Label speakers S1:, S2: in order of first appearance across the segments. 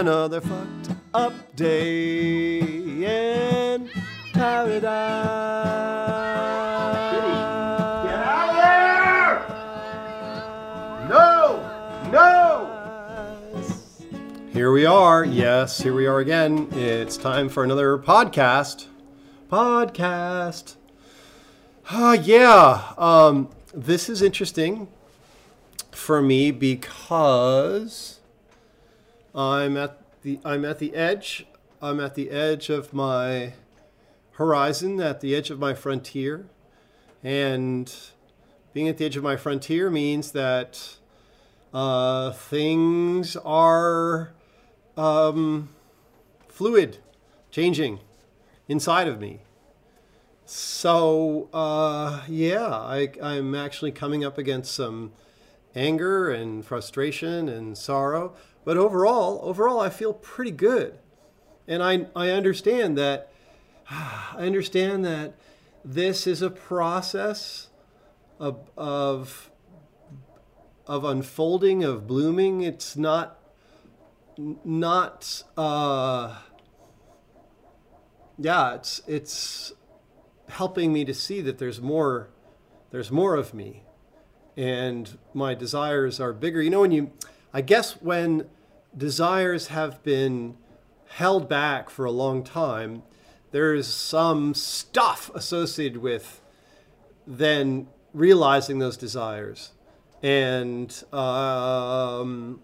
S1: another fucked up day in paradise. Get out of there!
S2: No! No!
S1: Here we are. Yes, here we are again. It's time for another podcast. Podcast. Uh, yeah. Um, this is interesting for me because I'm at the I'm at the edge. I'm at the edge of my horizon, at the edge of my frontier, and being at the edge of my frontier means that uh, things are um, fluid, changing inside of me. So uh, yeah, I, I'm actually coming up against some anger and frustration and sorrow. But overall, overall, I feel pretty good, and I I understand that. I understand that this is a process of of of unfolding, of blooming. It's not not uh, yeah. It's it's helping me to see that there's more there's more of me and my desires are bigger you know when you i guess when desires have been held back for a long time there's some stuff associated with then realizing those desires. And um,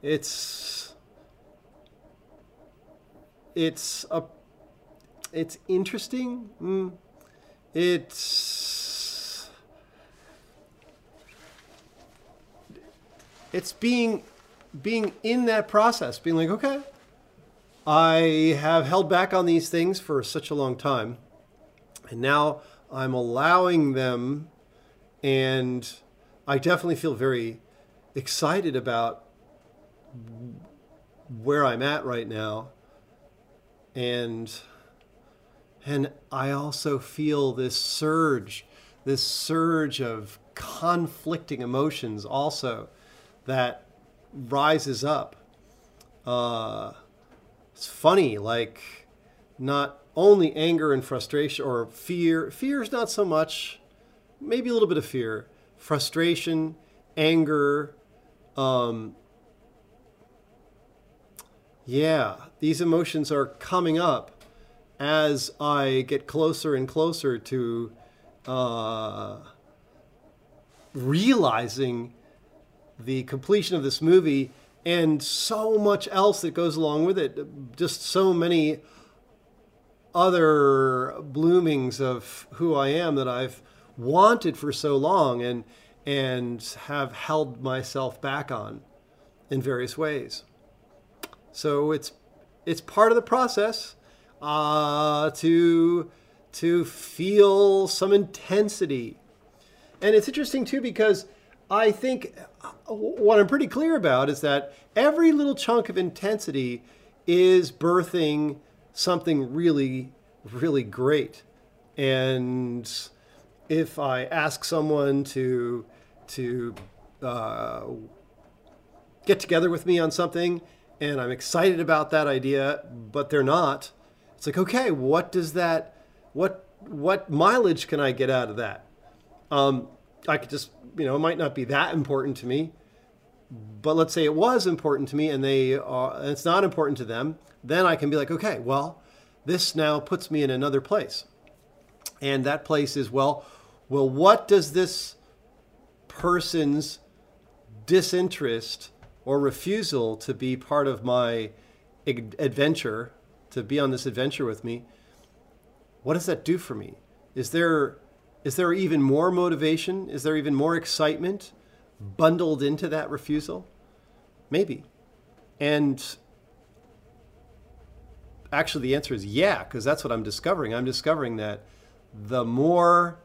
S1: it's it's a it's interesting. Mm it's it's being being in that process being like okay i have held back on these things for such a long time and now i'm allowing them and i definitely feel very excited about where i'm at right now and and I also feel this surge, this surge of conflicting emotions also that rises up. Uh, it's funny, like not only anger and frustration or fear. Fear is not so much, maybe a little bit of fear, frustration, anger. Um, yeah, these emotions are coming up as I get closer and closer to uh, realizing the completion of this movie and so much else that goes along with it, just so many other bloomings of who I am that I've wanted for so long and and have held myself back on in various ways. So it's it's part of the process uh, to to feel some intensity. And it's interesting too because I think what I'm pretty clear about is that every little chunk of intensity is birthing something really, really great. And if I ask someone to to uh, get together with me on something, and I'm excited about that idea, but they're not, it's like okay what does that what what mileage can I get out of that? Um, I could just, you know, it might not be that important to me, but let's say it was important to me and they are, and it's not important to them, then I can be like, okay, well, this now puts me in another place. And that place is, well, well, what does this person's disinterest or refusal to be part of my adventure, to be on this adventure with me, what does that do for me? Is there is there even more motivation? Is there even more excitement bundled into that refusal? Maybe. And actually the answer is yeah, because that's what I'm discovering. I'm discovering that the more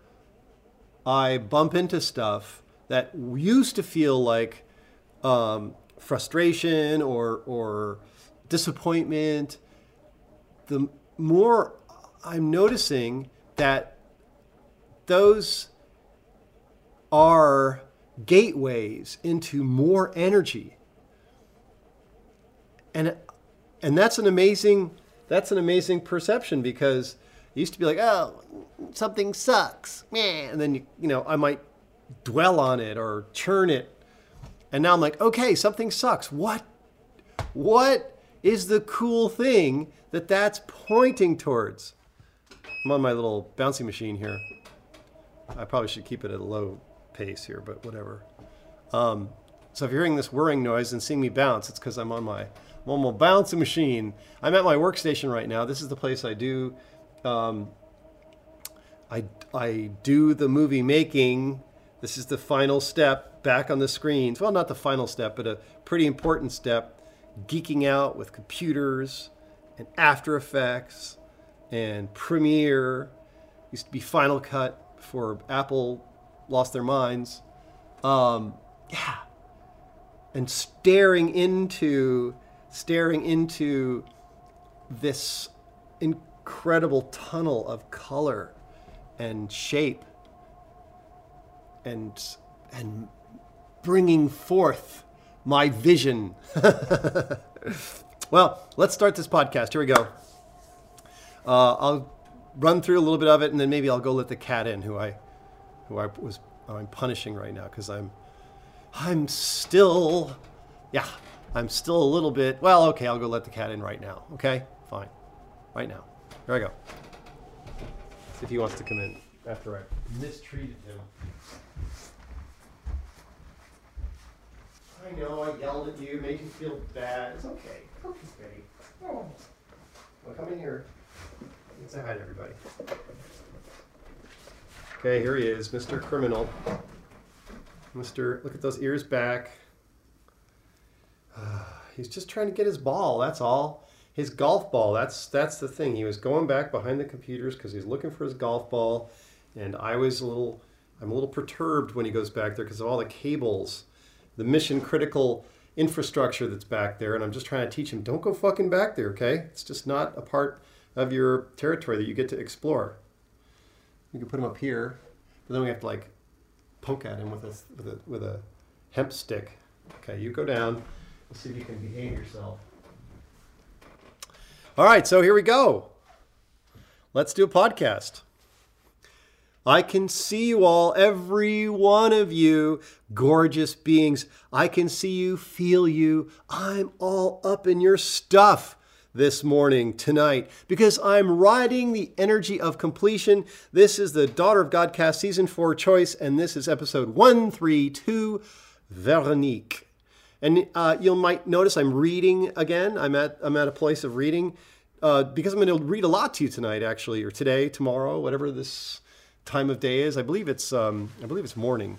S1: I bump into stuff that used to feel like um, frustration or or disappointment, the more I'm noticing that those are gateways into more energy. And and that's an amazing that's an amazing perception because it used to be like, oh, something sucks. And then you, you know, I might dwell on it or churn it. And now I'm like, okay, something sucks. What what is the cool thing that that's pointing towards? I'm on my little bouncy machine here. I probably should keep it at a low pace here, but whatever. Um, so if you're hearing this whirring noise and seeing me bounce, it's because I'm on my my bouncing machine. I'm at my workstation right now. This is the place I do um, I I do the movie making. This is the final step back on the screens. Well, not the final step, but a pretty important step. Geeking out with computers and After Effects and Premiere. Used to be Final Cut before Apple lost their minds. Um, yeah, and staring into staring into this incredible tunnel of color and shape and and bringing forth my vision. well, let's start this podcast. Here we go. Uh, I'll run through a little bit of it, and then maybe I'll go let the cat in, who I, who I was I'm punishing right now because I'm, I'm still, yeah, I'm still a little bit. Well, okay, I'll go let the cat in right now. Okay, fine, right now. Here I go. See if he wants to come in after I mistreated him. I know I yelled at you, made you feel bad. It's okay. Okay. Oh. Well, come in here. Say hi to everybody. Okay, here he is, Mr. Criminal. Mr. Look at those ears back. Uh, he's just trying to get his ball, that's all. His golf ball, that's that's the thing. He was going back behind the computers because he's looking for his golf ball. And I was a little I'm a little perturbed when he goes back there because of all the cables, the mission critical infrastructure that's back there. And I'm just trying to teach him, don't go fucking back there, okay? It's just not a part of your territory that you get to explore. We can put him up here, but then we have to like poke at him with a with a with a hemp stick. Okay, you go down. Let's see if you can behave yourself. All right, so here we go. Let's do a podcast. I can see you all, every one of you, gorgeous beings. I can see you, feel you. I'm all up in your stuff this morning, tonight, because I'm riding the energy of completion. This is the Daughter of God cast season four choice, and this is episode 132 Veronique. And uh, you might notice I'm reading again. I'm at, I'm at a place of reading uh, because I'm going to read a lot to you tonight, actually, or today, tomorrow, whatever this time of day is. I believe it's, um, I believe it's morning.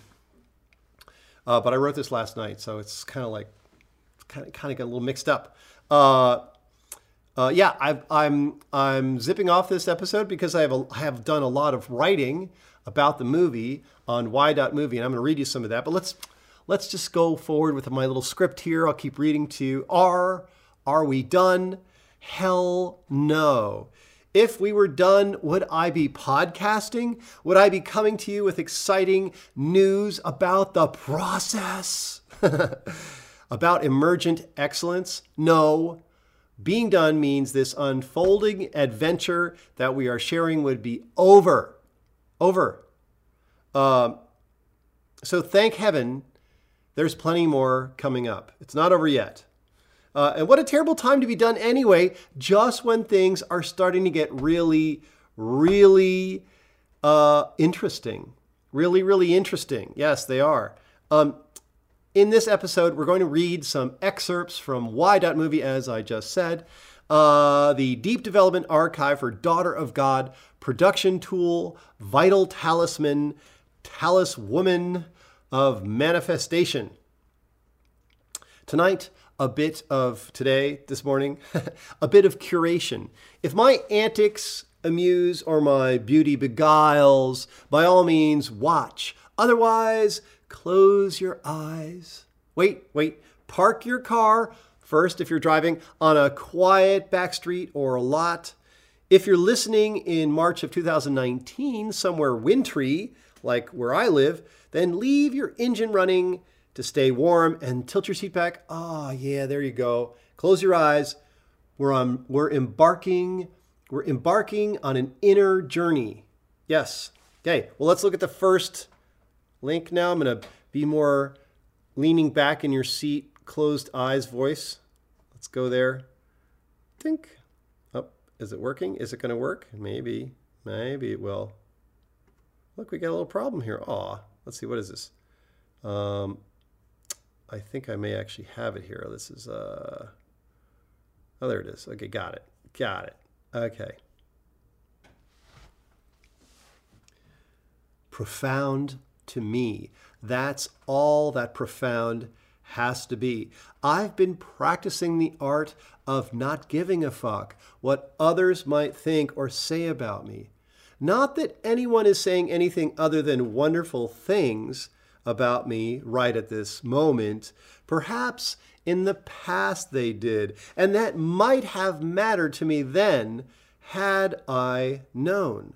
S1: Uh, but I wrote this last night, so it's kind of like, kind of, kind of got a little mixed up. Uh, uh, yeah, i am I'm, I'm zipping off this episode because I have a, have done a lot of writing about the movie on Movie, and I'm going to read you some of that. But let's let's just go forward with my little script here. I'll keep reading to you. Are are we done? Hell no. If we were done, would I be podcasting? Would I be coming to you with exciting news about the process? about emergent excellence? No, being done means this unfolding adventure that we are sharing would be over. Over. Uh, so thank heaven there's plenty more coming up. It's not over yet. Uh, and what a terrible time to be done anyway, just when things are starting to get really, really uh, interesting. Really, really interesting. Yes, they are. Um, in this episode, we're going to read some excerpts from Y. Movie, as I just said, uh, the Deep Development Archive for Daughter of God, Production Tool, Vital Talisman, Taliswoman of Manifestation. Tonight, a bit of today, this morning, a bit of curation. If my antics amuse or my beauty beguiles, by all means watch. Otherwise, close your eyes. Wait, wait, park your car first if you're driving on a quiet back street or a lot. If you're listening in March of 2019, somewhere wintry, like where I live, then leave your engine running to stay warm and tilt your seat back. Ah, oh, yeah, there you go. Close your eyes. We're on we're embarking we're embarking on an inner journey. Yes. Okay. Well, let's look at the first link now. I'm going to be more leaning back in your seat, closed eyes voice. Let's go there. Think. Oh, is it working? Is it going to work? Maybe. Maybe it will. Look, we got a little problem here. Aw. Let's see. What is this? Um, I think I may actually have it here. This is, uh, oh, there it is. Okay, got it. Got it. Okay. Profound to me. That's all that profound has to be. I've been practicing the art of not giving a fuck what others might think or say about me. Not that anyone is saying anything other than wonderful things about me right at this moment. Perhaps in the past they did, and that might have mattered to me then had I known.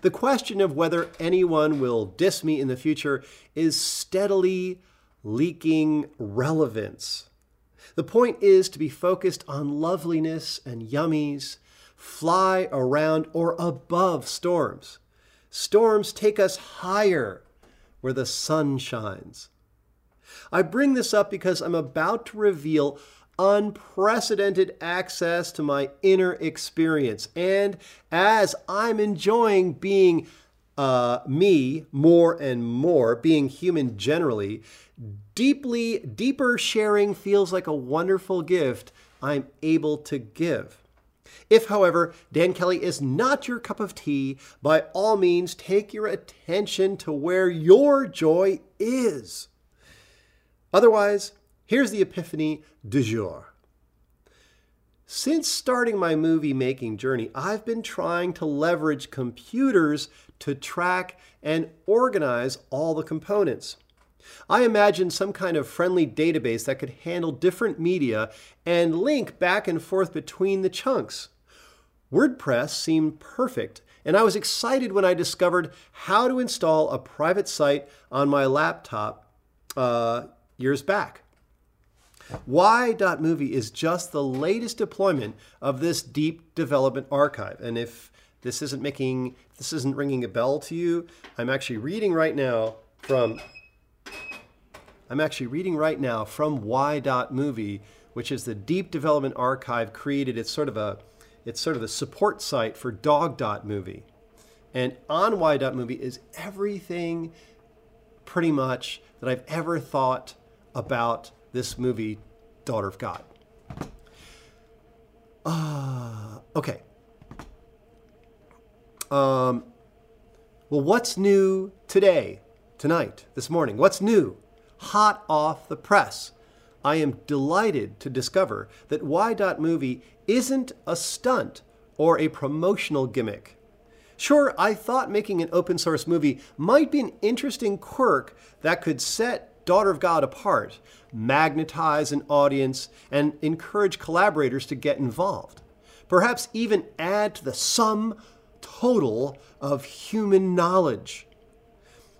S1: The question of whether anyone will diss me in the future is steadily leaking relevance. The point is to be focused on loveliness and yummies, fly around or above storms. Storms take us higher where the sun shines. I bring this up because I'm about to reveal unprecedented access to my inner experience. And as I'm enjoying being uh, me more and more, being human generally, deeply, deeper sharing feels like a wonderful gift I'm able to give. If, however, Dan Kelly is not your cup of tea, by all means take your attention to where your joy is. Otherwise, here's the epiphany du jour. Since starting my movie making journey, I've been trying to leverage computers to track and organize all the components. I imagined some kind of friendly database that could handle different media and link back and forth between the chunks. WordPress seemed perfect, and I was excited when I discovered how to install a private site on my laptop uh, years back. Y.movie is just the latest deployment of this deep development archive. And if this isn't making, this isn't ringing a bell to you, I'm actually reading right now from, I'm actually reading right now from Y.movie, which is the deep development archive created. It's sort of a, it's sort of the support site for Dog.movie. And on Y.movie is everything pretty much that I've ever thought about this movie, Daughter of God. Uh, okay. Um, well, what's new today, tonight, this morning? What's new? Hot off the press. I am delighted to discover that Y. Movie isn't a stunt or a promotional gimmick. Sure, I thought making an open source movie might be an interesting quirk that could set Daughter of God apart, magnetize an audience, and encourage collaborators to get involved. Perhaps even add to the sum total of human knowledge.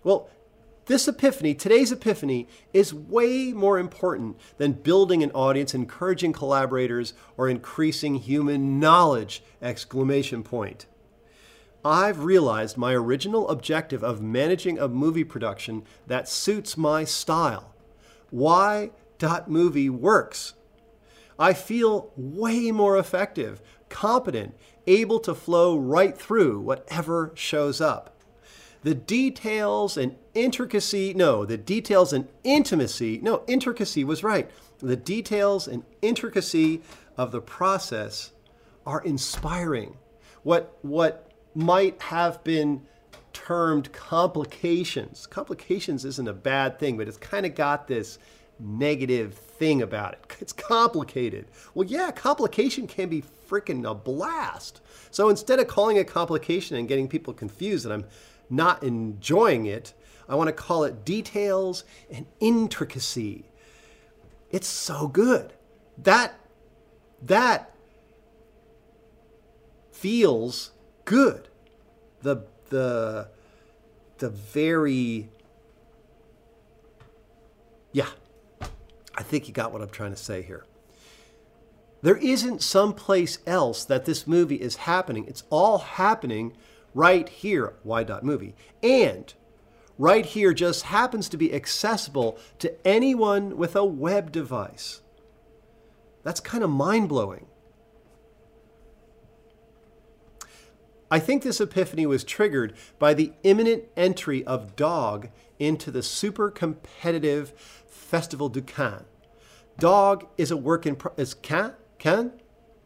S1: Well, this epiphany, today's epiphany, is way more important than building an audience, encouraging collaborators, or increasing human knowledge! Exclamation point. I've realized my original objective of managing a movie production that suits my style. Why dot movie works. I feel way more effective, competent, able to flow right through whatever shows up. The details and intricacy, no, the details and intimacy, no, intricacy was right. The details and intricacy of the process are inspiring. What, what might have been termed complications, complications isn't a bad thing, but it's kind of got this negative thing about it. It's complicated. Well, yeah, complication can be freaking a blast. So instead of calling it complication and getting people confused and I'm not enjoying it, I want to call it details and intricacy. It's so good. That that feels good. The the the very yeah, I think you got what I'm trying to say here. There isn't someplace else that this movie is happening. It's all happening right here, why dot movie. And right here just happens to be accessible to anyone with a web device. That's kind of mind I think this epiphany was triggered by the imminent entry of Dog into the super competitive Festival du Cannes. Dog is a work in pro- is Cannes Cannes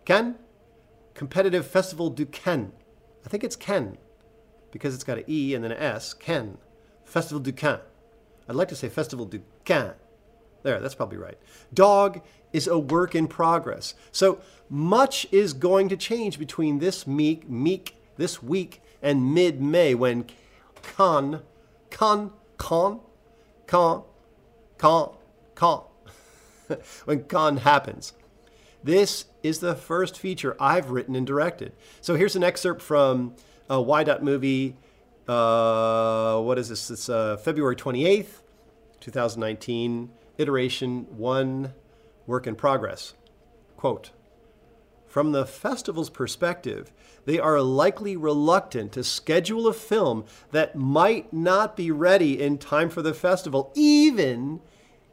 S1: Cannes competitive Festival du Cannes. I think it's Ken because it's got an E and then an S. Ken Festival du Cannes. I'd like to say Festival du Cannes. There, that's probably right. Dog is a work in progress. So much is going to change between this meek, meek, this week and mid-May when Cannes, Cannes, Cannes, Cannes, Cannes, Cannes, when Cannes happens. This is the first feature I've written and directed. So here's an excerpt from uh, Y Dot Movie. Uh, what is this? It's uh, February 28th, 2019, iteration one, work in progress. Quote From the festival's perspective, they are likely reluctant to schedule a film that might not be ready in time for the festival, even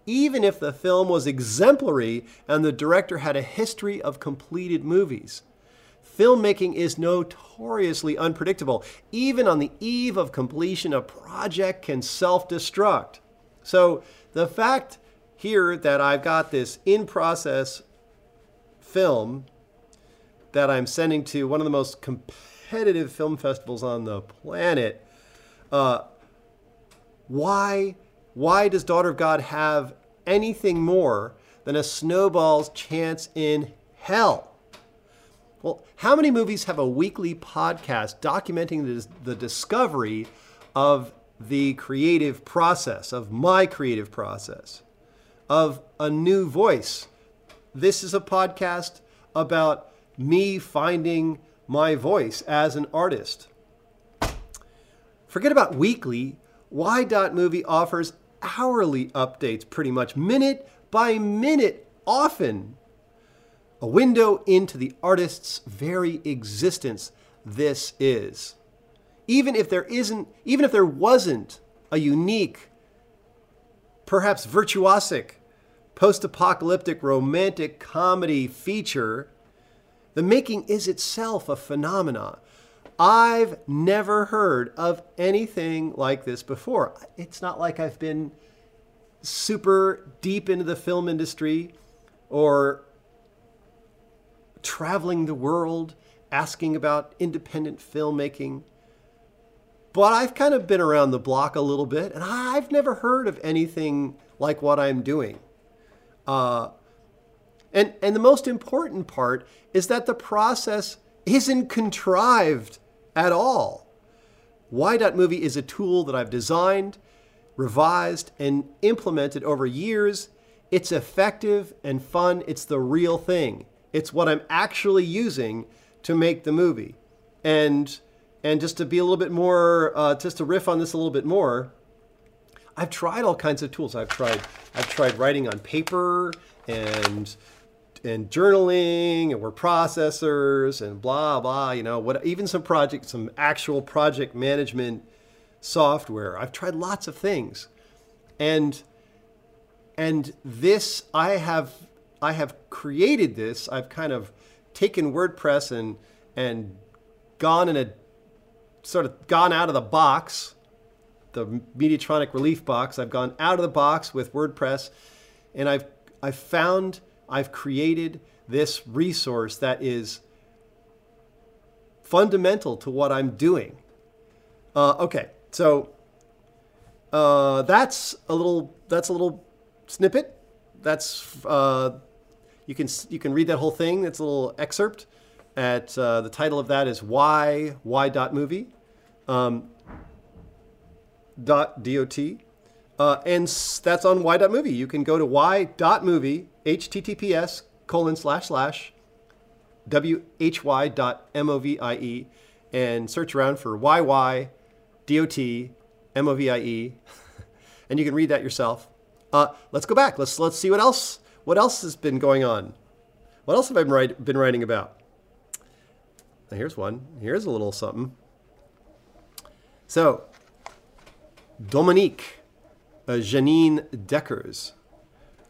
S1: even if the film was exemplary and the director had a history of completed movies. Filmmaking is notoriously unpredictable. Even on the eve of completion, a project can self destruct. So, the fact here that I've got this in process film that I'm sending to one of the most competitive film festivals on the planet, uh, why, why does Daughter of God have anything more than a snowball's chance in hell. Well, how many movies have a weekly podcast documenting the, the discovery of the creative process, of my creative process, of a new voice? This is a podcast about me finding my voice as an artist. Forget about weekly. Y Dot Movie offers hourly updates, pretty much minute by minute, often. A window into the artist's very existence, this is. Even if there isn't, even if there wasn't a unique, perhaps virtuosic, post apocalyptic romantic comedy feature, the making is itself a phenomenon. I've never heard of anything like this before. It's not like I've been super deep into the film industry or traveling the world asking about independent filmmaking. But I've kind of been around the block a little bit, and I've never heard of anything like what I'm doing. Uh, and, and the most important part is that the process isn't contrived at all. Y.Movie is a tool that I've designed, revised, and implemented over years. It's effective and fun. It's the real thing. It's what I'm actually using to make the movie. And and just to be a little bit more, uh, just to riff on this a little bit more, I've tried all kinds of tools. I've tried I've tried writing on paper and and journaling and word processors and blah blah. You know, what even some project, some actual project management software. I've tried lots of things, and and this I have I have created this. I've kind of taken WordPress and and gone in a sort of gone out of the box, the Mediatronic Relief box. I've gone out of the box with WordPress, and I've I've found I've created this resource that is fundamental to what I'm doing. Uh, okay, so uh, that's a little that's a little snippet. That's uh, you can you can read that whole thing. It's a little excerpt. At uh, the title of that is why why dot movie, um, dot dot, uh, and that's on why dot movie. You can go to why dot movie https colon slash slash why dot movie and search around for yy dot movie, and you can read that yourself. Uh, let's go back. Let's let's see what else what else has been going on. What else have I been, write, been writing about? Now here's one. Here's a little something. So, Dominique uh, Jeanine Deckers.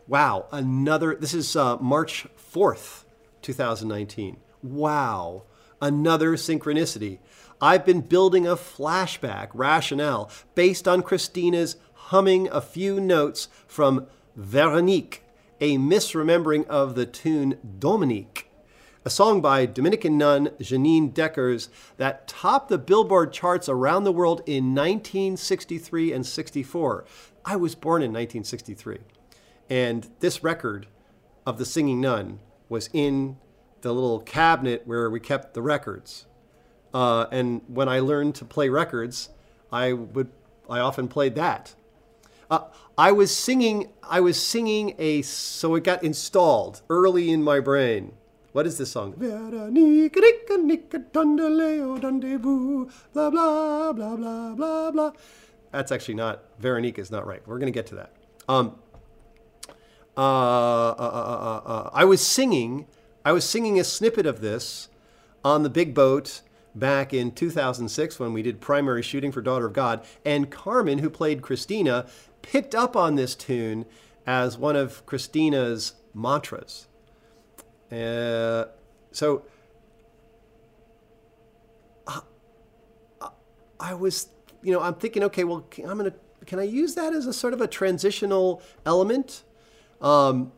S1: Wow, another. This is uh, March 4th, 2019. Wow, another synchronicity. I've been building a flashback rationale based on Christina's humming a few notes from Veronique, a misremembering of the tune Dominique, a song by Dominican nun Jeanine Deckers that topped the Billboard charts around the world in 1963 and 64. I was born in 1963, and this record of The Singing Nun was in the little cabinet where we kept the records. Uh, and when I learned to play records, I would I often played that. Uh, I was singing I was singing a so it got installed early in my brain. What is this song? Blah blah blah blah blah blah. That's actually not Veronique is not right. We're gonna get to that. Um, uh, uh, uh, uh, I was singing I was singing a snippet of this on the big boat back in 2006 when we did primary shooting for Daughter of God. And Carmen, who played Christina, picked up on this tune as one of Christina's mantras. Uh, so I, I was, you know, I'm thinking, okay, well, I'm gonna, can I use that as a sort of a transitional element? Um,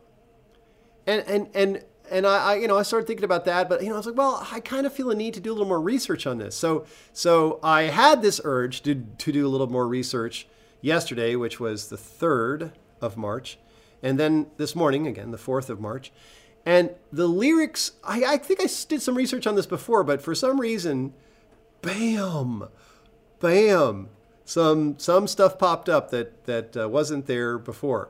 S1: and and and and I, I, you know, I started thinking about that, but you know, I was like, well, I kind of feel a need to do a little more research on this. So, so I had this urge to to do a little more research yesterday, which was the third of March, and then this morning, again, the fourth of March, and the lyrics. I, I think I did some research on this before, but for some reason, bam, bam, some some stuff popped up that that uh, wasn't there before.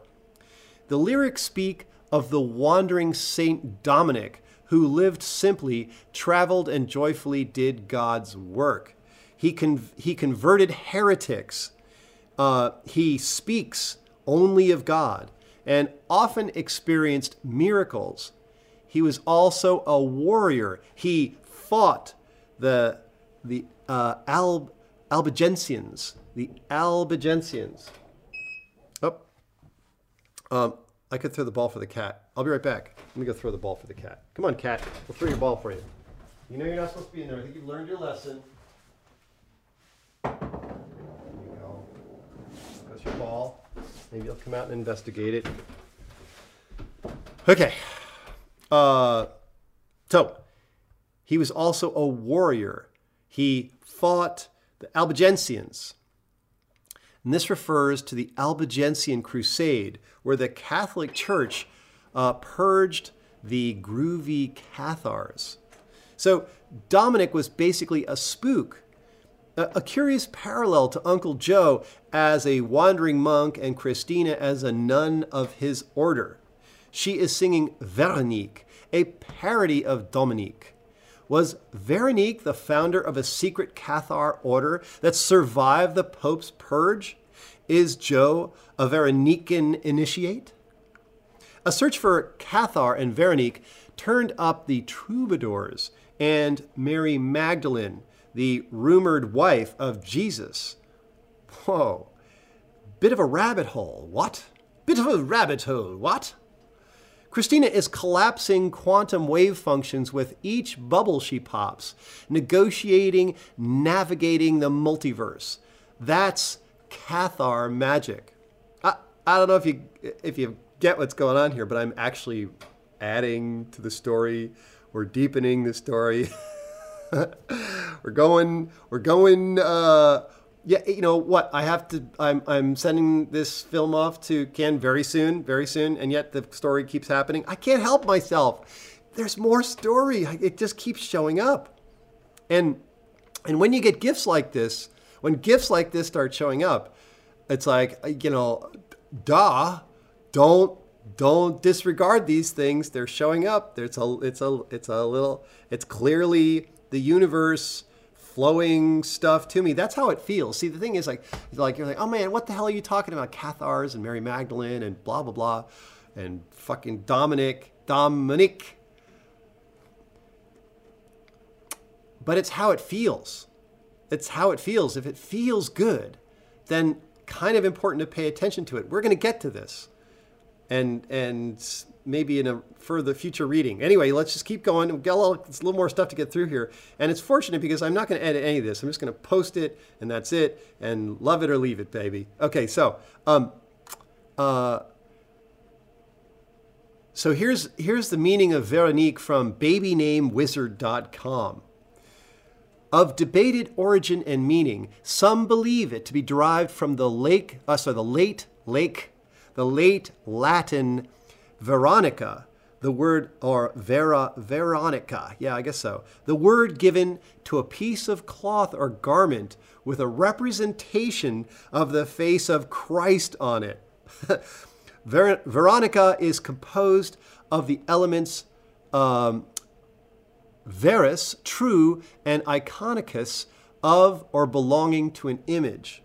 S1: The lyrics speak of the wandering Saint Dominic, who lived simply, traveled, and joyfully did God's work. He, con- he converted heretics. Uh, he speaks only of God and often experienced miracles. He was also a warrior. He fought the, the uh, Alb- Albigensians. The Albigensians. Oh. Um, I could throw the ball for the cat. I'll be right back. Let me go throw the ball for the cat. Come on, cat. We'll throw your ball for you. You know you're not supposed to be in there. I think you've learned your lesson. There you go. That's your ball. Maybe you'll come out and investigate it. Okay. Uh, so, he was also a warrior. He fought the Albigensians. And this refers to the Albigensian Crusade, where the Catholic Church uh, purged the groovy Cathars. So Dominic was basically a spook, a, a curious parallel to Uncle Joe as a wandering monk and Christina as a nun of his order. She is singing Veronique, a parody of Dominique. Was Veronique the founder of a secret Cathar order that survived the Pope's purge? Is Joe a Veronican initiate? A search for Cathar and Veronique turned up the troubadours and Mary Magdalene, the rumored wife of Jesus. Whoa, bit of a rabbit hole, what? Bit of a rabbit hole, what? Christina is collapsing quantum wave functions with each bubble she pops, negotiating, navigating the multiverse. That's Cathar magic. I, I don't know if you if you get what's going on here, but I'm actually adding to the story. We're deepening the story. we're going. We're going. Uh, yeah, eh, you know what? I have to. I'm I'm sending this film off to Ken very soon, very soon, and yet the story keeps happening. I can't help myself. There's more story. It just keeps showing up, and and when you get gifts like this, when gifts like this start showing up, it's like uh, you know, duh, don't don't disregard these things. They're showing up. There's a it's a it's a little. It's clearly the universe flowing stuff to me. That's how it feels. See, the thing is like, like you're like, oh man, what the hell are you talking about? Cathars and Mary Magdalene and blah blah blah, and fucking Dominic, Dominic. But it's how it feels. It's how it feels. If it feels good, then kind of important to pay attention to it. We're going to get to this, and and maybe in a further future reading. Anyway, let's just keep going. We've got a little, a little more stuff to get through here. And it's fortunate because I'm not going to edit any of this. I'm just going to post it, and that's it. And love it or leave it, baby. Okay, so um, uh, so here's here's the meaning of Veronique from BabyNameWizard.com. Of debated origin and meaning, some believe it to be derived from the lake, uh, sorry, the late lake, the late Latin Veronica, the word, or Vera, Veronica, yeah, I guess so, the word given to a piece of cloth or garment with a representation of the face of Christ on it. Ver- Veronica is composed of the elements um, veris, true, and iconicus, of or belonging to an image.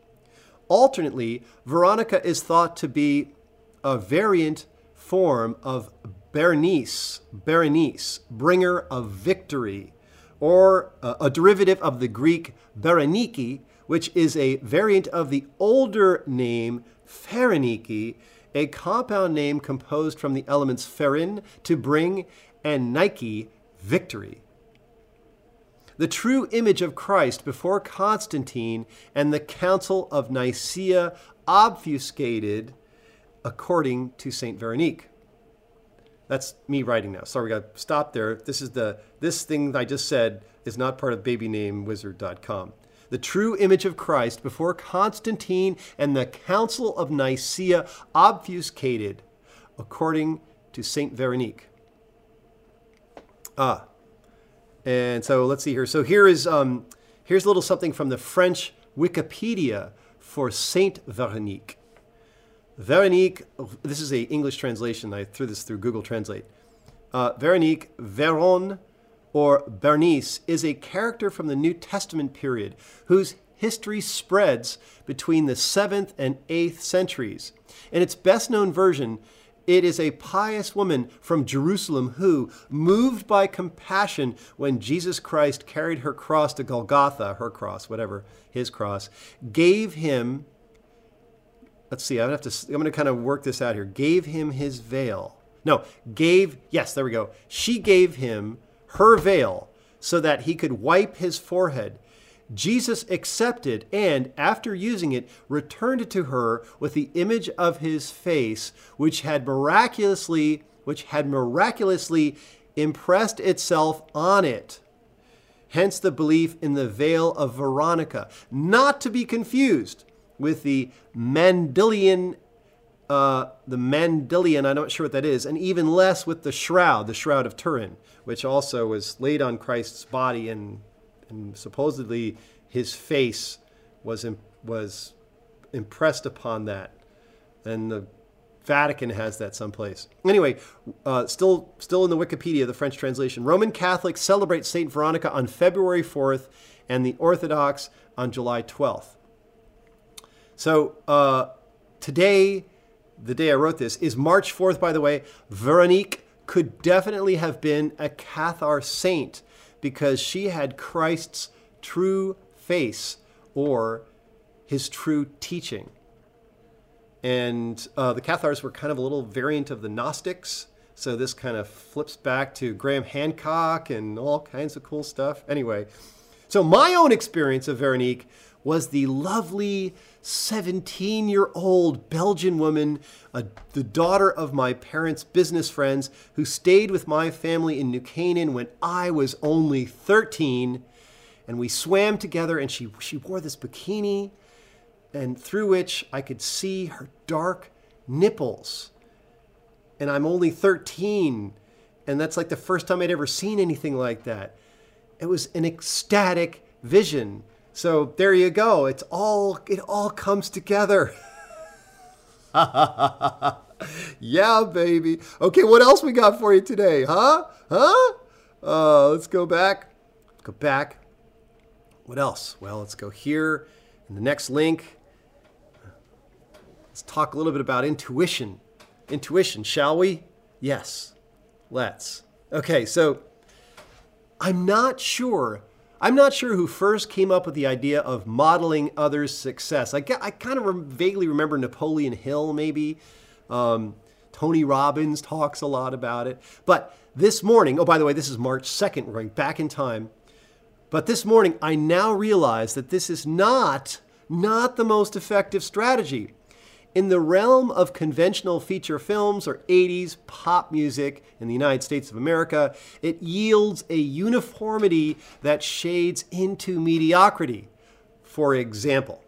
S1: Alternately, Veronica is thought to be a variant form of Berenice, Berenice, bringer of victory, or uh, a derivative of the Greek Berenike, which is a variant of the older name Pherenike, a compound name composed from the elements pherein, to bring, and Nike, victory. The true image of Christ before Constantine and the Council of Nicaea obfuscated according to Saint Veronique. That's me writing now. Sorry, we got to stop there. This is the this thing I just said is not part of babynamewizard.com. The true image of Christ before Constantine and the Council of Nicaea obfuscated according to Saint Veronique. Ah, and so let's see here. So here is um, here's a little something from the French Wikipedia for Saint Veronique. Veronique, this is a English translation. I threw this through Google Translate. Uh, Veronique, Veron, or Bernice is a character from the New Testament period whose history spreads between the 7th and 8th centuries. In its best known version, it is a pious woman from Jerusalem who, moved by compassion when Jesus Christ carried her cross to Golgotha, her cross, whatever, his cross, gave him let's see, I'm gonna have to, I'm gonna kind of work this out here. Gave him his veil. No, gave, yes, there we go. She gave him her veil so that he could wipe his forehead. Jesus accepted and, after using it, returned it to her with the image of his face, which had miraculously, which had miraculously impressed itself on it. Hence the belief in the veil of Veronica, not to be confused with the Mandylion, uh, the Mandylion, I'm not sure what that is, and even less with the shroud, the shroud of Turin, which also was laid on Christ's body and, and supposedly his face was, was impressed upon that. And the Vatican has that someplace. Anyway, uh, still, still in the Wikipedia, the French translation. Roman Catholics celebrate Saint Veronica on February 4th, and the Orthodox on July 12th. So uh, today, the day I wrote this, is March 4th, by the way. Veronique could definitely have been a Cathar saint because she had Christ's true face or his true teaching. And uh, the Cathars were kind of a little variant of the Gnostics. So this kind of flips back to Graham Hancock and all kinds of cool stuff. Anyway, so my own experience of Veronique was the lovely 17 year old Belgian woman, uh, the daughter of my parents' business friends, who stayed with my family in New Canaan when I was only 13. And we swam together, and she, she wore this bikini, and through which I could see her dark nipples. And I'm only 13, and that's like the first time I'd ever seen anything like that. It was an ecstatic vision. So there you go. It's all it all comes together. yeah, baby. Okay, what else we got for you today, huh? Huh? Uh, let's go back. Go back. What else? Well, let's go here in the next link. Let's talk a little bit about intuition. Intuition, shall we? Yes. Let's. Okay, so I'm not sure I'm not sure who first came up with the idea of modeling others' success. I, I kind of vaguely remember Napoleon Hill, maybe. Um, Tony Robbins talks a lot about it. But this morning, oh, by the way, this is March 2nd, we're going back in time. But this morning, I now realize that this is not, not the most effective strategy. In the realm of conventional feature films or 80s pop music in the United States of America, it yields a uniformity that shades into mediocrity. For example,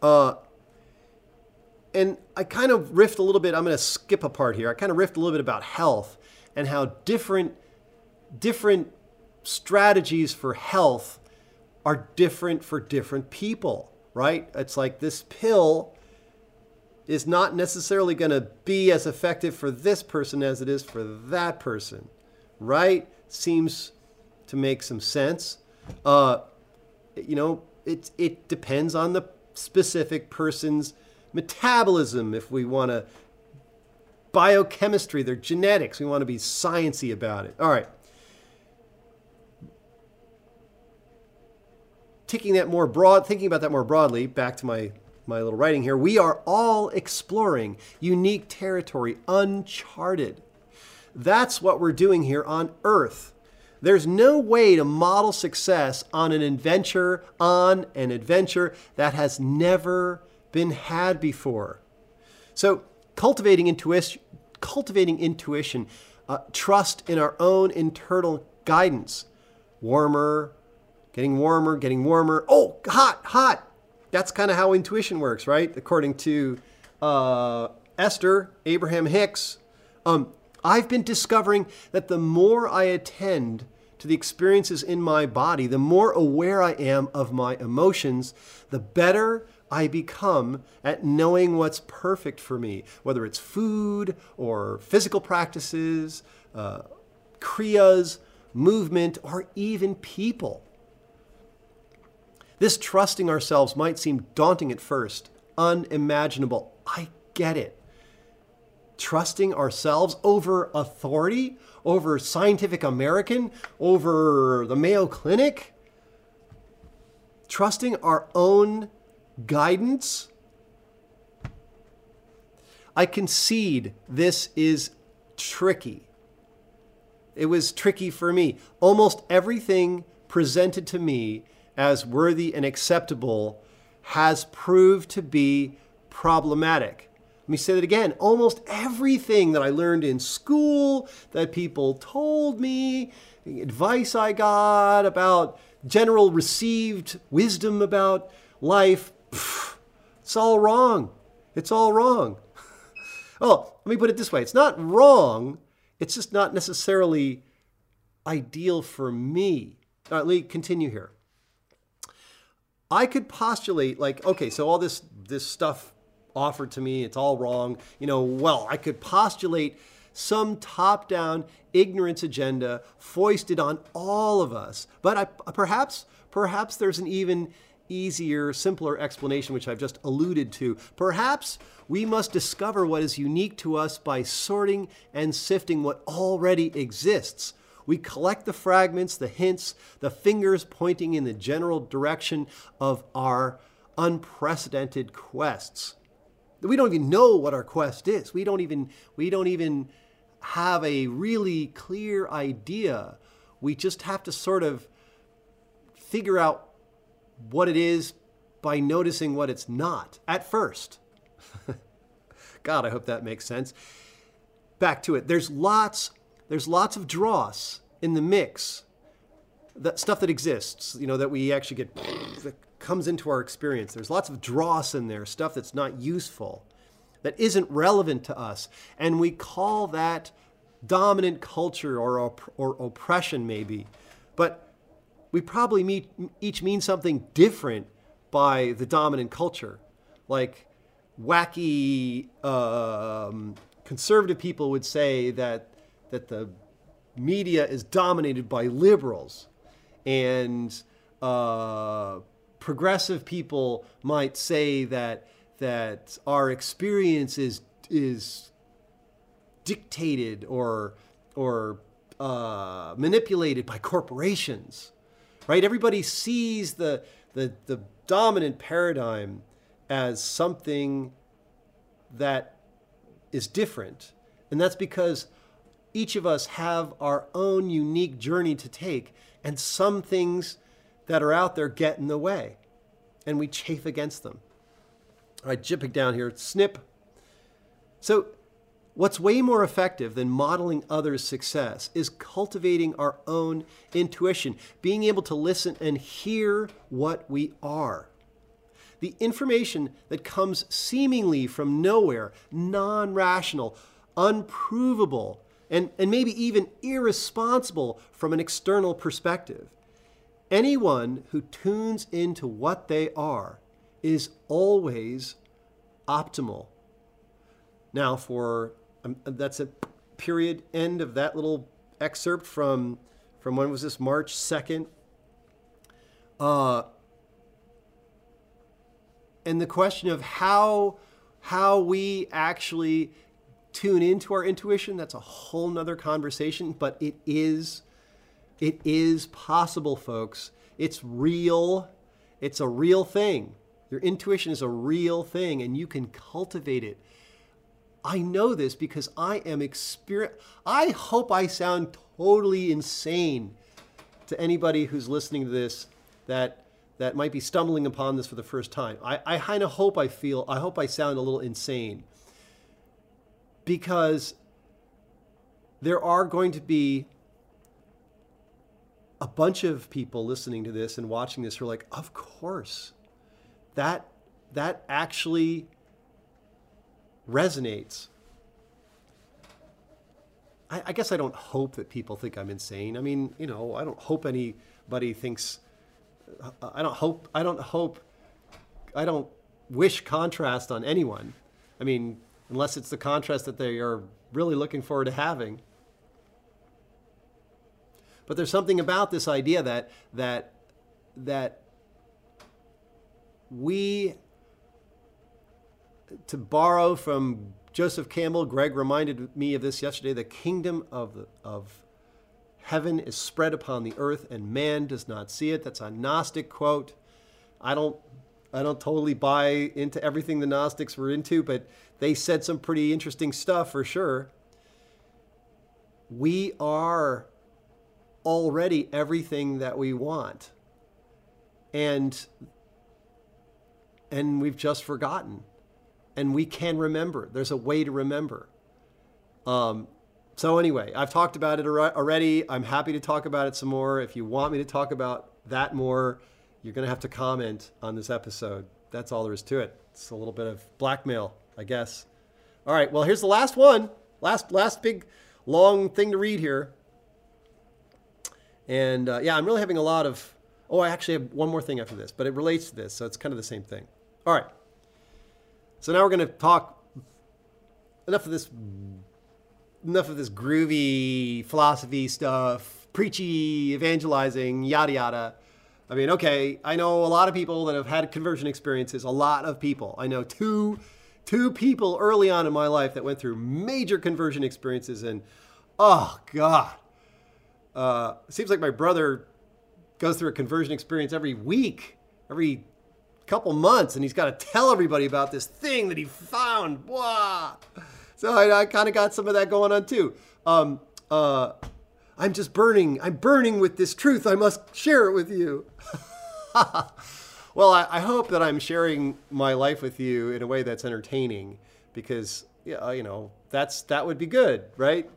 S1: uh, and I kind of riffed a little bit, I'm going to skip a part here. I kind of riffed a little bit about health and how different, different strategies for health are different for different people, right? It's like this pill is not necessarily going to be as effective for this person as it is for that person, right? Seems to make some sense. Uh, you know, it, it depends on the specific person's metabolism. If we want to, biochemistry, their genetics, we want to be sciency about it. All right. Taking that more broad, thinking about that more broadly, back to my my little writing here, we are all exploring unique territory, uncharted. That's what we're doing here on Earth. There's no way to model success on an adventure, on an adventure that has never been had before. So, cultivating intuition, cultivating intuition, uh, trust in our own internal guidance. Warmer, getting warmer, getting warmer. Oh, hot, hot that's kind of how intuition works, right? According to uh, Esther Abraham Hicks, um, I've been discovering that the more I attend to the experiences in my body, the more aware I am of my emotions, the better I become at knowing what's perfect for me, whether it's food or physical practices, uh, kriyas, movement, or even people. This trusting ourselves might seem daunting at first, unimaginable. I get it. Trusting ourselves over authority, over Scientific American, over the Mayo Clinic, trusting our own guidance. I concede this is tricky. It was tricky for me. Almost everything presented to me as worthy and acceptable has proved to be problematic. Let me say that again. Almost everything that I learned in school, that people told me, advice I got about general received wisdom about life, pff, it's all wrong. It's all wrong. oh, let me put it this way it's not wrong, it's just not necessarily ideal for me. All right, let me continue here. I could postulate like, okay, so all this this stuff offered to me, it's all wrong. You know, well, I could postulate some top-down ignorance agenda foisted on all of us. But I, perhaps perhaps there's an even easier, simpler explanation, which I've just alluded to. Perhaps we must discover what is unique to us by sorting and sifting what already exists. We collect the fragments, the hints, the fingers pointing in the general direction of our unprecedented quests. We don't even know what our quest is. We don't even we don't even have a really clear idea. We just have to sort of figure out what it is by noticing what it's not at first. God, I hope that makes sense. Back to it. There's lots there's lots of dross in the mix. That stuff that exists, you know, that we actually get that comes into our experience. There's lots of dross in there, stuff that's not useful, that isn't relevant to us, and we call that dominant culture or, op- or oppression, maybe. But we probably meet, each mean something different by the dominant culture. Like wacky um, conservative people would say that that the media is dominated by liberals, and uh, progressive people might say that that our experience is is dictated or or uh, manipulated by corporations, right? Everybody sees the, the the dominant paradigm as something that is different, and that's because each of us have our own unique journey to take, and some things that are out there get in the way, and we chafe against them. All right, jipping down here, snip. So, what's way more effective than modeling others' success is cultivating our own intuition, being able to listen and hear what we are. The information that comes seemingly from nowhere, non rational, unprovable, and, and maybe even irresponsible from an external perspective. Anyone who tunes into what they are is always optimal. Now, for um, that's a period end of that little excerpt from from when was this March second. Uh, and the question of how how we actually tune into our intuition that's a whole nother conversation but it is it is possible folks it's real it's a real thing your intuition is a real thing and you can cultivate it. I know this because I am experience I hope I sound totally insane to anybody who's listening to this that that might be stumbling upon this for the first time. I, I kind of hope I feel I hope I sound a little insane. Because there are going to be a bunch of people listening to this and watching this who are like, of course that that actually resonates. I, I, guess I don't hope that people think I'm insane. I mean, you know, I don't hope anybody thinks. Uh, I don't hope. I don't hope. I don't wish contrast on anyone. I mean, unless it's the contrast that they are really looking forward to having. But there's something about this idea that that that we, to borrow from Joseph Campbell, Greg reminded me of this yesterday the kingdom of, the, of heaven is spread upon the earth and man does not see it. That's a Gnostic quote. I don't I don't totally buy into everything the Gnostics were into, but they said some pretty interesting stuff for sure. We are already everything that we want. And and we've just forgotten. And we can remember. There's a way to remember. Um, so, anyway, I've talked about it already. I'm happy to talk about it some more. If you want me to talk about that more, you're going to have to comment on this episode. That's all there is to it. It's a little bit of blackmail, I guess. All right, well, here's the last one. Last, last big, long thing to read here. And uh, yeah, I'm really having a lot of. Oh, I actually have one more thing after this, but it relates to this, so it's kind of the same thing. All right. So now we're going to talk enough of this enough of this groovy philosophy stuff, preachy, evangelizing, yada yada. I mean, okay, I know a lot of people that have had conversion experiences. A lot of people. I know two, two people early on in my life that went through major conversion experiences, and oh god, uh, seems like my brother goes through a conversion experience every week, every couple months, and he's got to tell everybody about this thing that he found. Wow. So I, I kind of got some of that going on too. Um, uh, I'm just burning. I'm burning with this truth. I must share it with you. well, I, I, hope that I'm sharing my life with you in a way that's entertaining, because yeah, uh, you know that's that would be good, right?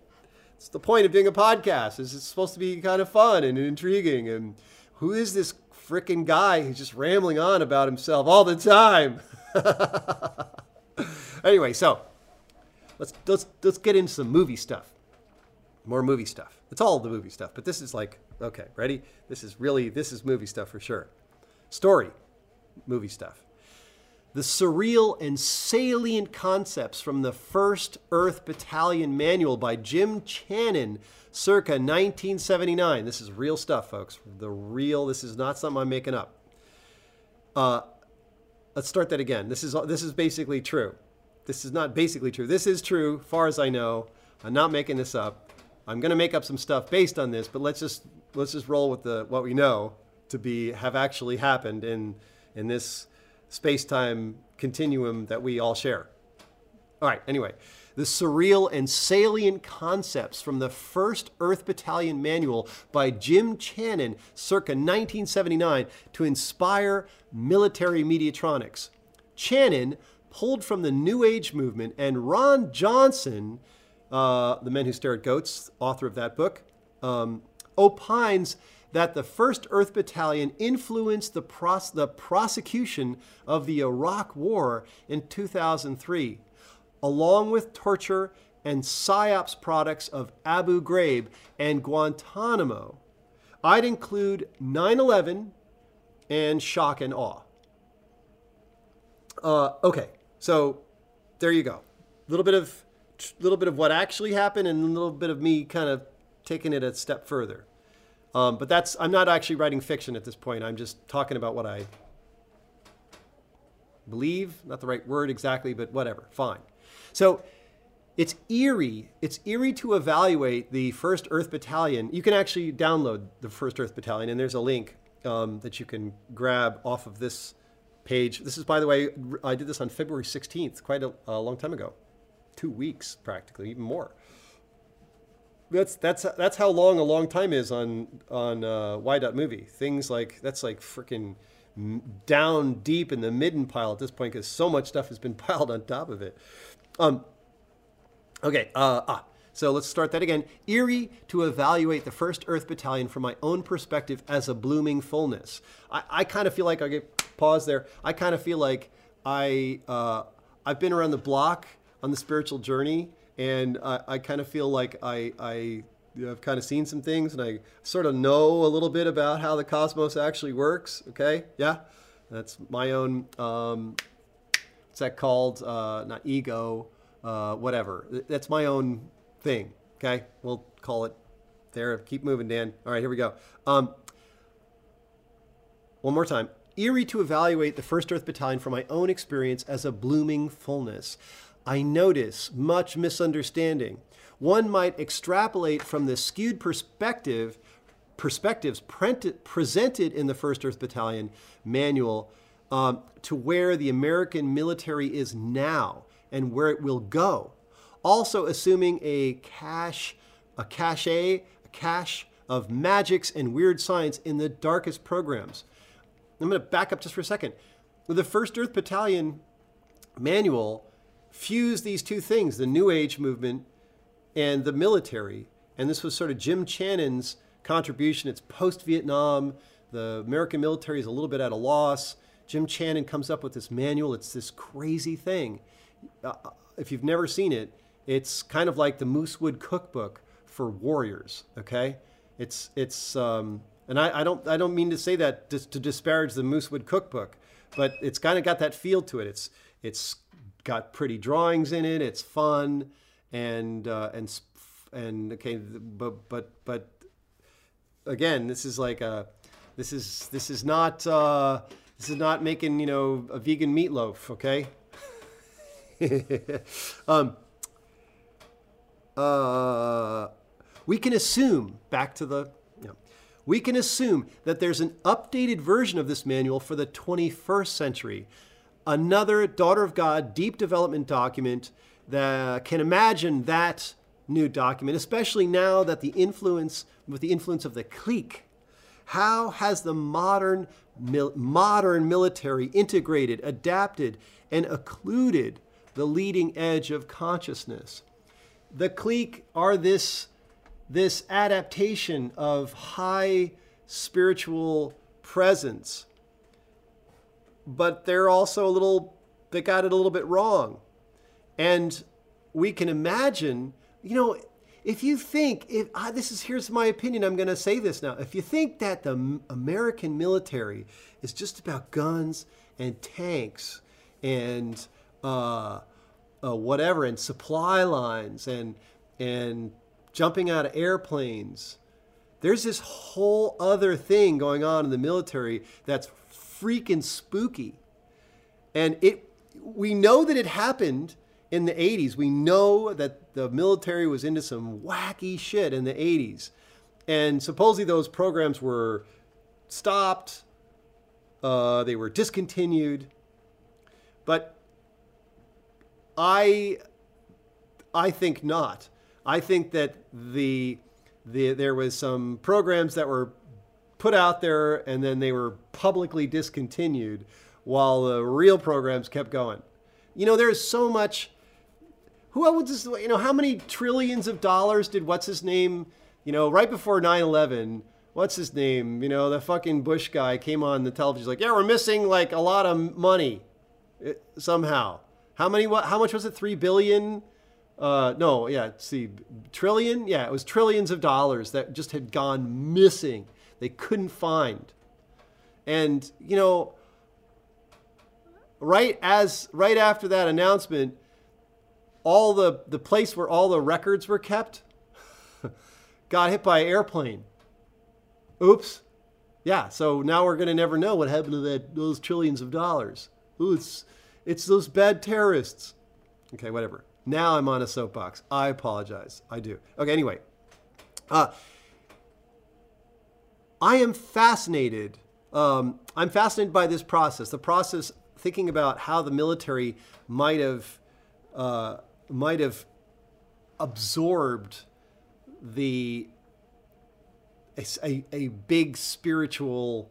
S1: It's the point of doing a podcast. Is it's supposed to be kind of fun and intriguing. And who is this freaking guy who's just rambling on about himself all the time? anyway, so let's let's let's get into some movie stuff. More movie stuff. It's all the movie stuff, but this is like okay, ready? This is really this is movie stuff for sure. Story, movie stuff. The surreal and salient concepts from the 1st Earth Battalion Manual by Jim Channon, circa 1979. This is real stuff, folks. The real, this is not something I'm making up. Uh, let's start that again. This is, this is basically true. This is not basically true. This is true, far as I know. I'm not making this up. I'm going to make up some stuff based on this, but let's just let's just roll with the what we know to be have actually happened in in this space-time continuum that we all share. All right, anyway, the surreal and salient concepts from the first Earth Battalion manual by Jim Channon circa 1979 to inspire military mediatronics. Channon pulled from the New Age movement, and Jon Ronson, uh, the men who stare at goats, author of that book, um, opines that the 1st Earth Battalion influenced the, pros- the prosecution of the Iraq War in 2003, along with torture and PSYOPs products of Abu Ghraib and Guantanamo. I'd include 9 11 and shock and awe. Uh, okay, so there you go. A little bit of little bit of what actually happened and a little bit of me kind of taking it a step further. Um, but that's I'm not actually writing fiction at this point. I'm just talking about what I believe. Not the right word exactly, but whatever. Fine. So it's eerie. It's eerie to evaluate the First Earth Battalion. You can actually download the First Earth Battalion, and there's a link um, that you can grab off of this page. This is, by the way, I did this on February 16th, quite a, a long time ago, two weeks practically, even more. That's that's that's how long a long time is on on uh, Y dot movie. Things like that's like freaking down deep in the midden pile at this point because so much stuff has been piled on top of it. Um, okay, uh, ah, so let's start that again. Eerie to evaluate the 1st Earth Battalion from my own perspective as a blooming fullness. I, I kind of feel like I get pause there. I kind of feel like I uh, I've been around the block on the spiritual journey, and I, I kind of feel like I I I've kind of seen some things, and I sort of know a little bit about how the cosmos actually works. Okay, yeah, that's my own. Um, what's that called? Uh, not ego, uh, whatever. That's my own thing. Okay, we'll call it there. Keep moving, Dan. All right, here we go. Um, one more time eerie to evaluate the 1st Earth Battalion from my own experience as a blooming fullness. I notice much misunderstanding. One might extrapolate from the skewed perspective perspectives presented in the 1st Earth Battalion manual um, to where the American military is now and where it will go. Also assuming a cache, a cache, a cache of magics and weird science in the darkest programs. I'm going to back up just for a second. The 1st Earth Battalion manual fused these two things the New Age movement and the military. And this was sort of Jim Channon's contribution. It's post Vietnam. The American military is a little bit at a loss. Jim Channon comes up with this manual. It's this crazy thing. Uh, if you've never seen it, it's kind of like the Moosewood Cookbook for warriors. Okay, it's it's um, and I, I, don't I don't mean to say that to, to disparage the Moosewood Cookbook, but it's kind of got that feel to it. It's it's got pretty drawings in it. It's fun and uh, and and okay, but but but again, this is like a This is this is not uh, this is not making you know a vegan meatloaf. Okay. um, uh, we can assume back to the know, we can assume that there's an updated version of this manual for the 21st century another daughter of god deep development document that can imagine that new document especially now that the influence with the influence of the clique. How has the modern mil- modern military integrated adapted and occluded the leading edge of consciousness? The clique are this this adaptation of high spiritual presence but they're also a little they got it a little bit wrong. And we can imagine you know if you think if ah, this is here's my opinion i'm going to say this now. If you think that the american military is just about guns and tanks and uh, uh, whatever and supply lines and and jumping out of airplanes there's this whole other thing going on in the military that's freaking spooky. And it we know that it happened in the 80s we know that the military was into some wacky shit in the 80s and supposedly those programs were stopped uh, they were discontinued. But I I think not. I think that the, the there was some programs that were put out there and then they were publicly discontinued while the real programs kept going. You know, there's so much who else is you know how many trillions of dollars did what's his name, you know, right before 9/11 What's his name? You know, the fucking Bush guy came on the television. like, yeah, we're missing like a lot of money eh, somehow. How many? What? How much was it? Three billion? Uh, no, yeah. See, trillion. Yeah, it was trillions of dollars that just had gone missing. They couldn't find. And you know, right as right after that announcement, all the the place where all the records were kept got hit by an airplane. Oops. Yeah, so now we're going to never know what happened to that those trillions of dollars. Ooh, it's it's those bad terrorists. Okay, whatever. Now I'm on a soapbox. I apologize. I do. Okay, anyway. Uh, I am fascinated. Um, I'm fascinated by this process. The process, thinking about how the military might have uh, might have absorbed the a, a big spiritual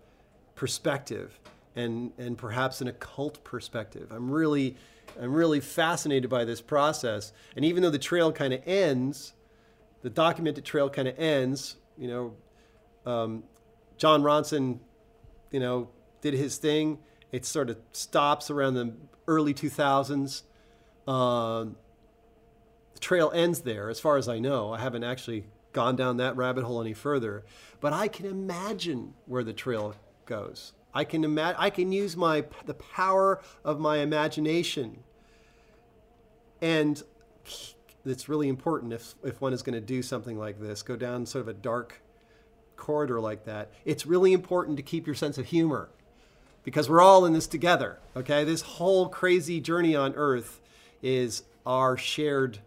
S1: perspective and and perhaps an occult perspective. I'm really I'm really fascinated by this process. And even though the trail kind of ends, the documented trail kind of ends. You know, um, Jon Ronson, you know, did his thing. It sort of stops around the early 2000s. Um, the trail ends there, as far as I know. I haven't actually gone down that rabbit hole any further, but I can imagine where the trail goes. I can imagine, I can use my the power of my imagination. And it's really important if, if one is going to do something like this, go down sort of a dark corridor like that. It's really important to keep your sense of humor because we're all in this together, okay? This whole crazy journey on earth is our shared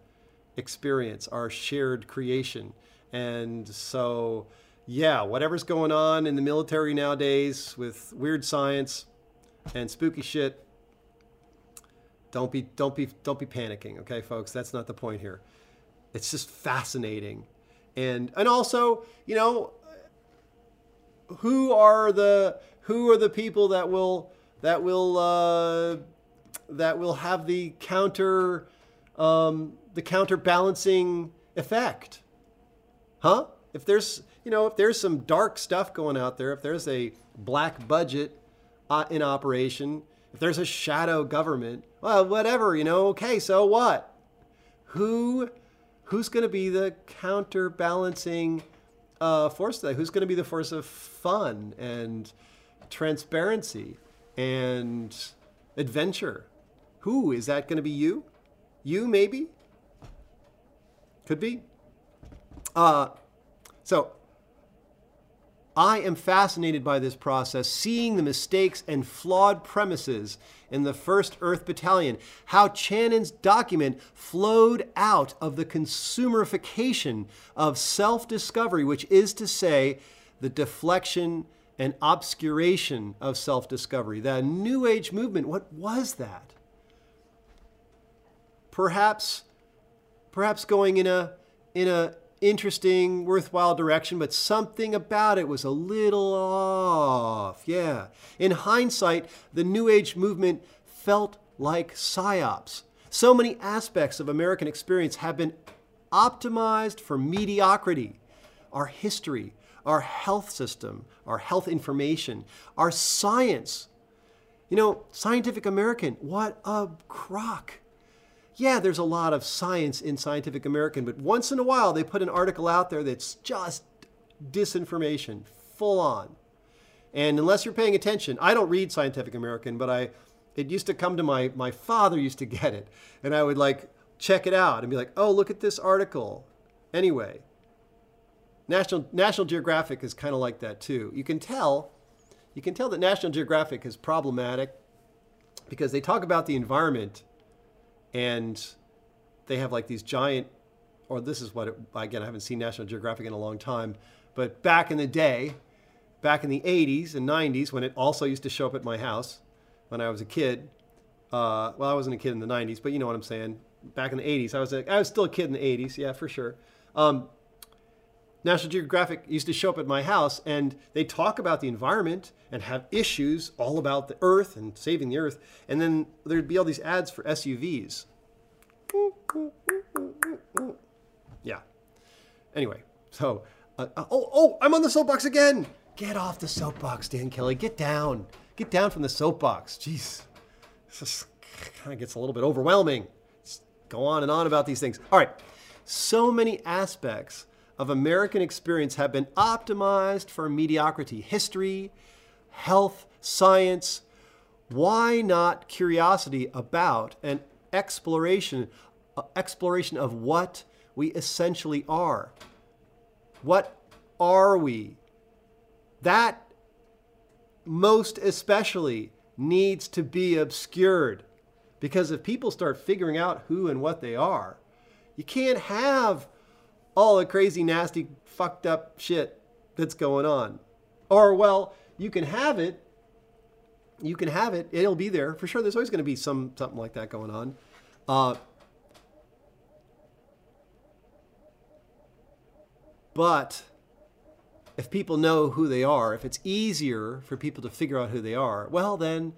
S1: experience, our shared creation. And so yeah, whatever's going on in the military nowadays with weird science and spooky shit, don't be don't be don't be panicking, okay, folks? That's not the point here. It's just fascinating. And and also, you know, who are the who are the people that will that will uh, that will have the counter um, the counterbalancing effect? Huh? If there's you know, if there's some dark stuff going out there, if there's a black budget uh, in operation, if there's a shadow government, well, whatever, you know, okay, so what? Who, who's going to be the counterbalancing uh, force? That who's going to be the force of fun and transparency and adventure? Who is that going to be? You? You maybe? Could be. Uh, so I am fascinated by this process, seeing the mistakes and flawed premises in the 1st Earth Battalion, how Channon's document flowed out of the consumerification of self discovery, which is to say, the deflection and obscuration of self discovery. The New Age movement, what was that? Perhaps, perhaps going in a, in a interesting, worthwhile direction, but something about it was a little off. Yeah. In hindsight, the New Age movement felt like psyops. So many aspects of American experience have been optimized for mediocrity. Our history, our health system, our health information, our science. You know, Scientific American, what a crock yeah, there's a lot of science in Scientific American, but once in a while they put an article out there that's just disinformation, full on. And unless you're paying attention, I don't read Scientific American, but I it used to come to my my father used to get it, and I would like check it out and be like, "Oh, look at this article." Anyway, National National Geographic is kind of like that too. You can tell you can tell that National Geographic is problematic because they talk about the environment and they have like these giant or this is what it, again i haven't seen national geographic in a long time but back in the day back in the 80s and 90s when it also used to show up at my house when i was a kid uh, well i wasn't a kid in the 90s but you know what i'm saying. Back in the 80s i was a, i was still a kid in the 80s yeah for sure. Um, National Geographic used to show up at my house and they talk about the environment and have issues all about the earth and saving the earth. And then there'd be all these ads for SUVs. Yeah. Anyway, so, uh, uh, oh, oh, I'm on the soapbox again. Get off the soapbox, Dan Kelly. Get down. Get down from the soapbox. Jeez. This kind of gets a little bit overwhelming. Just go on and on about these things. All right. So many aspects of American experience have been optimized for mediocrity. History, health, science. Why not curiosity about an exploration, exploration of what we essentially are? What are we? That most especially needs to be obscured. Because if people start figuring out who and what they are, you can't have all the crazy, nasty, fucked up shit that's going on. Or, well, you can have it. You can have it. It'll be there for sure. There's always going to be some something like that going on. Uh, but if people know who they are, if it's easier for people to figure out who they are, well, then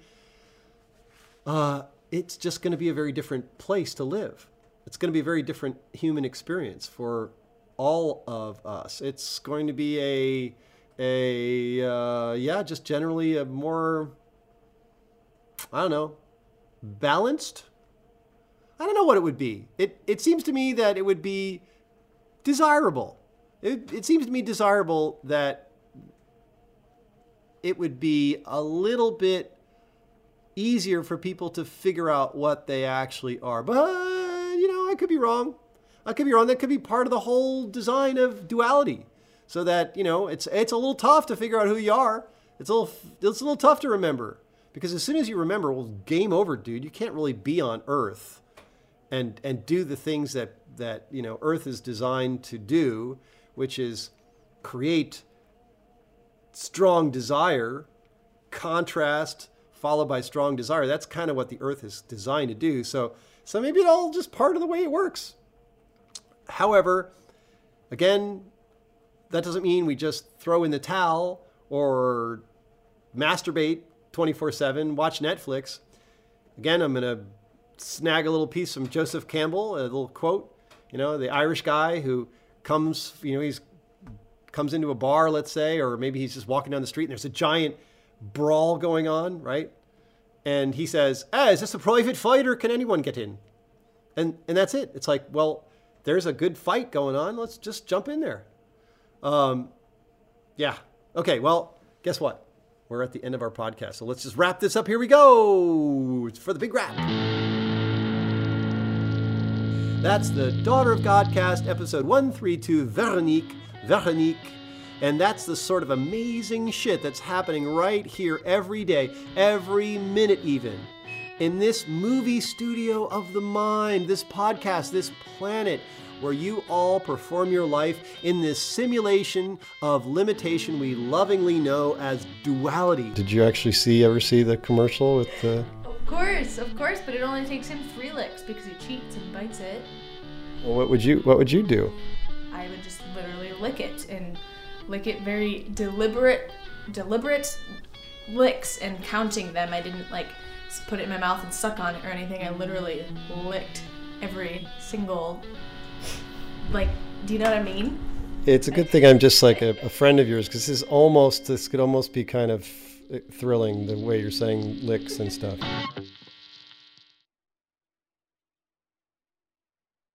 S1: uh, it's just going to be a very different place to live. It's going to be a very different human experience for all of us. It's going to be a a uh, yeah, just generally a more I don't know balanced. I don't know what it would be. It it seems to me that it would be desirable. It, it seems to me desirable that it would be a little bit easier for people to figure out what they actually are. But you know, I could be wrong. I could be wrong. That could be part of the whole design of duality, so that you know it's it's a little tough to figure out who you are. It's a little it's a little tough to remember because as soon as you remember, well, game over, dude. You can't really be on Earth and and do the things that that you know Earth is designed to do, which is create strong desire, contrast followed by strong desire. That's kind of what the Earth is designed to do. So so maybe it's all just part of the way it works. However, again, that doesn't mean we just throw in the towel or masturbate 24 7, watch Netflix. Again, I'm going to snag a little piece from Joseph Campbell, a little quote. You know, the Irish guy who comes, you know, he's comes into a bar, let's say, or maybe he's just walking down the street and there's a giant brawl going on, right? And he says, "Hey, is this a private fight or can anyone get in?" And and that's it. It's like, well, there's a good fight going on. Let's just jump in there. Um, yeah. Okay. Well, guess what? We're at the end of our podcast. So let's just wrap this up. Here we go it's for the big wrap. That's the Daughter of Godcast, episode 132, Veronique. Veronique. And that's the sort of amazing shit that's happening right here every day, every minute, even. In this movie studio of the mind, this podcast, this planet, where you all perform your life in this simulation of limitation we lovingly know as duality. Did you actually see ever see the commercial with the
S3: Of course, of course, but it only takes him three licks because he cheats and bites it.
S1: well, what would you what would you do?
S3: I would just literally lick it and lick it very deliberate, deliberate licks and counting them. I didn't like s- put it in my mouth and suck on it or anything. I literally licked every single, like, do you know what I mean?
S1: It's a good thing I'm just like a, a friend of yours because this is almost this could almost be kind of uh, thrilling the way you're saying licks and stuff.